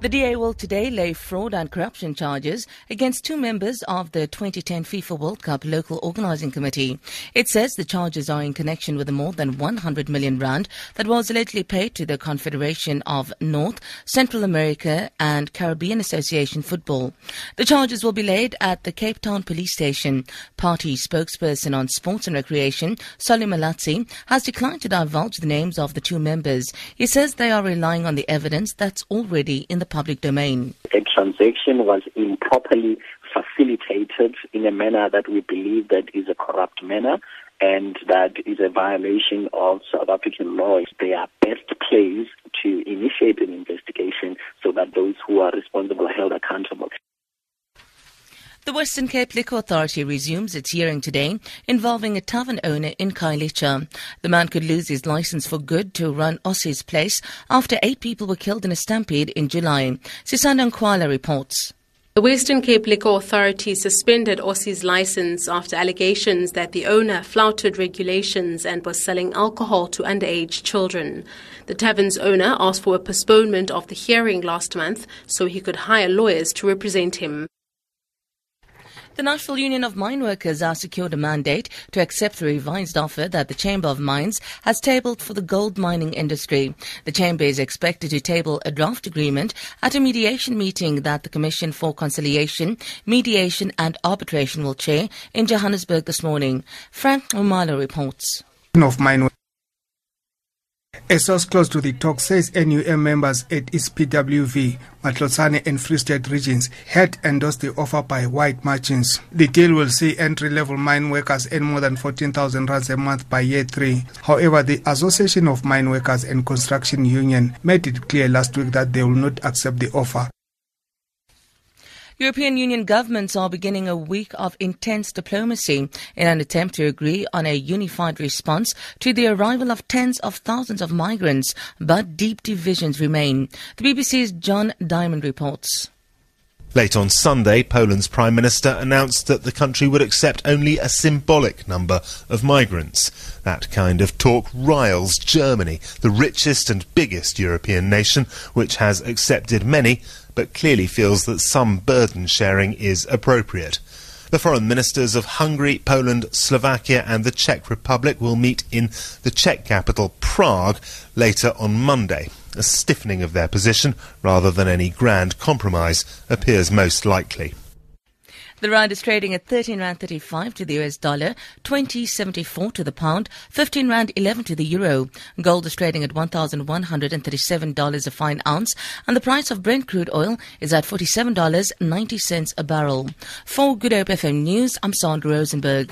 The DA will today lay fraud and corruption charges against two members of the 2010 FIFA World Cup Local Organising Committee. It says the charges are in connection with the more than 100 million rand that was allegedly paid to the Confederation of North, Central America and Caribbean Association Football. The charges will be laid at the Cape Town Police Station. Party spokesperson on Sports and Recreation, Solly Malatsi, has declined to divulge the names of the two members. He says they are relying on the evidence that's already in the public domain. A transaction was improperly facilitated in a manner that we believe that is a corrupt manner and that is a violation of South African laws. They are best placed to initiate an investigation so that those who are responsible are held accountable. The Western Cape Liquor Authority resumes its hearing today involving a tavern owner in Khayelitsha. The man could lose his license for good to run Ossie's place after eight people were killed in a stampede in July. Sisanda Nkoala reports. The Western Cape Liquor Authority suspended Ossie's license after allegations that the owner flouted regulations and was selling alcohol to underage children. The tavern's owner asked for a postponement of the hearing last month so he could hire lawyers to represent him. The National Union of Mine Workers has secured a mandate to accept the revised offer that the Chamber of Mines has tabled for the gold mining industry. The Chamber is expected to table a draft agreement at a mediation meeting that the Commission for Conciliation, Mediation and Arbitration will chair in Johannesburg this morning. Frank Umalo reports. Of mine a source close to the talk says NUM members at its PWV, Matlotsane and Free State regions had endorsed the offer by wide margins. The deal will see entry-level mine workers earn more than 14,000 rands a month by year three. However, the Association of Mine Workers and Construction Union made it clear last week that they will not accept the offer. European Union governments are beginning a week of intense diplomacy in an attempt to agree on a unified response to the arrival of tens of thousands of migrants, but deep divisions remain. The BBC's John Dymond reports. Late on Sunday, Poland's Prime Minister announced that the country would accept only a symbolic number of migrants. That kind of talk riles Germany, the richest and biggest European nation, which has accepted many but clearly feels that some burden sharing is appropriate. The foreign ministers of Hungary, Poland, Slovakia, and the Czech Republic will meet in the Czech capital, Prague, later on Monday. A stiffening of their position, rather than any grand compromise, appears most likely. The rand is trading at 13 rand 35 to the US dollar, 20.74 to the pound, 15 rand 11 to the euro. Gold is trading at $1,137 a fine ounce, and the price of Brent crude oil is at $47.90 a barrel. For Good Hope FM News, I'm Sandra Rosenberg.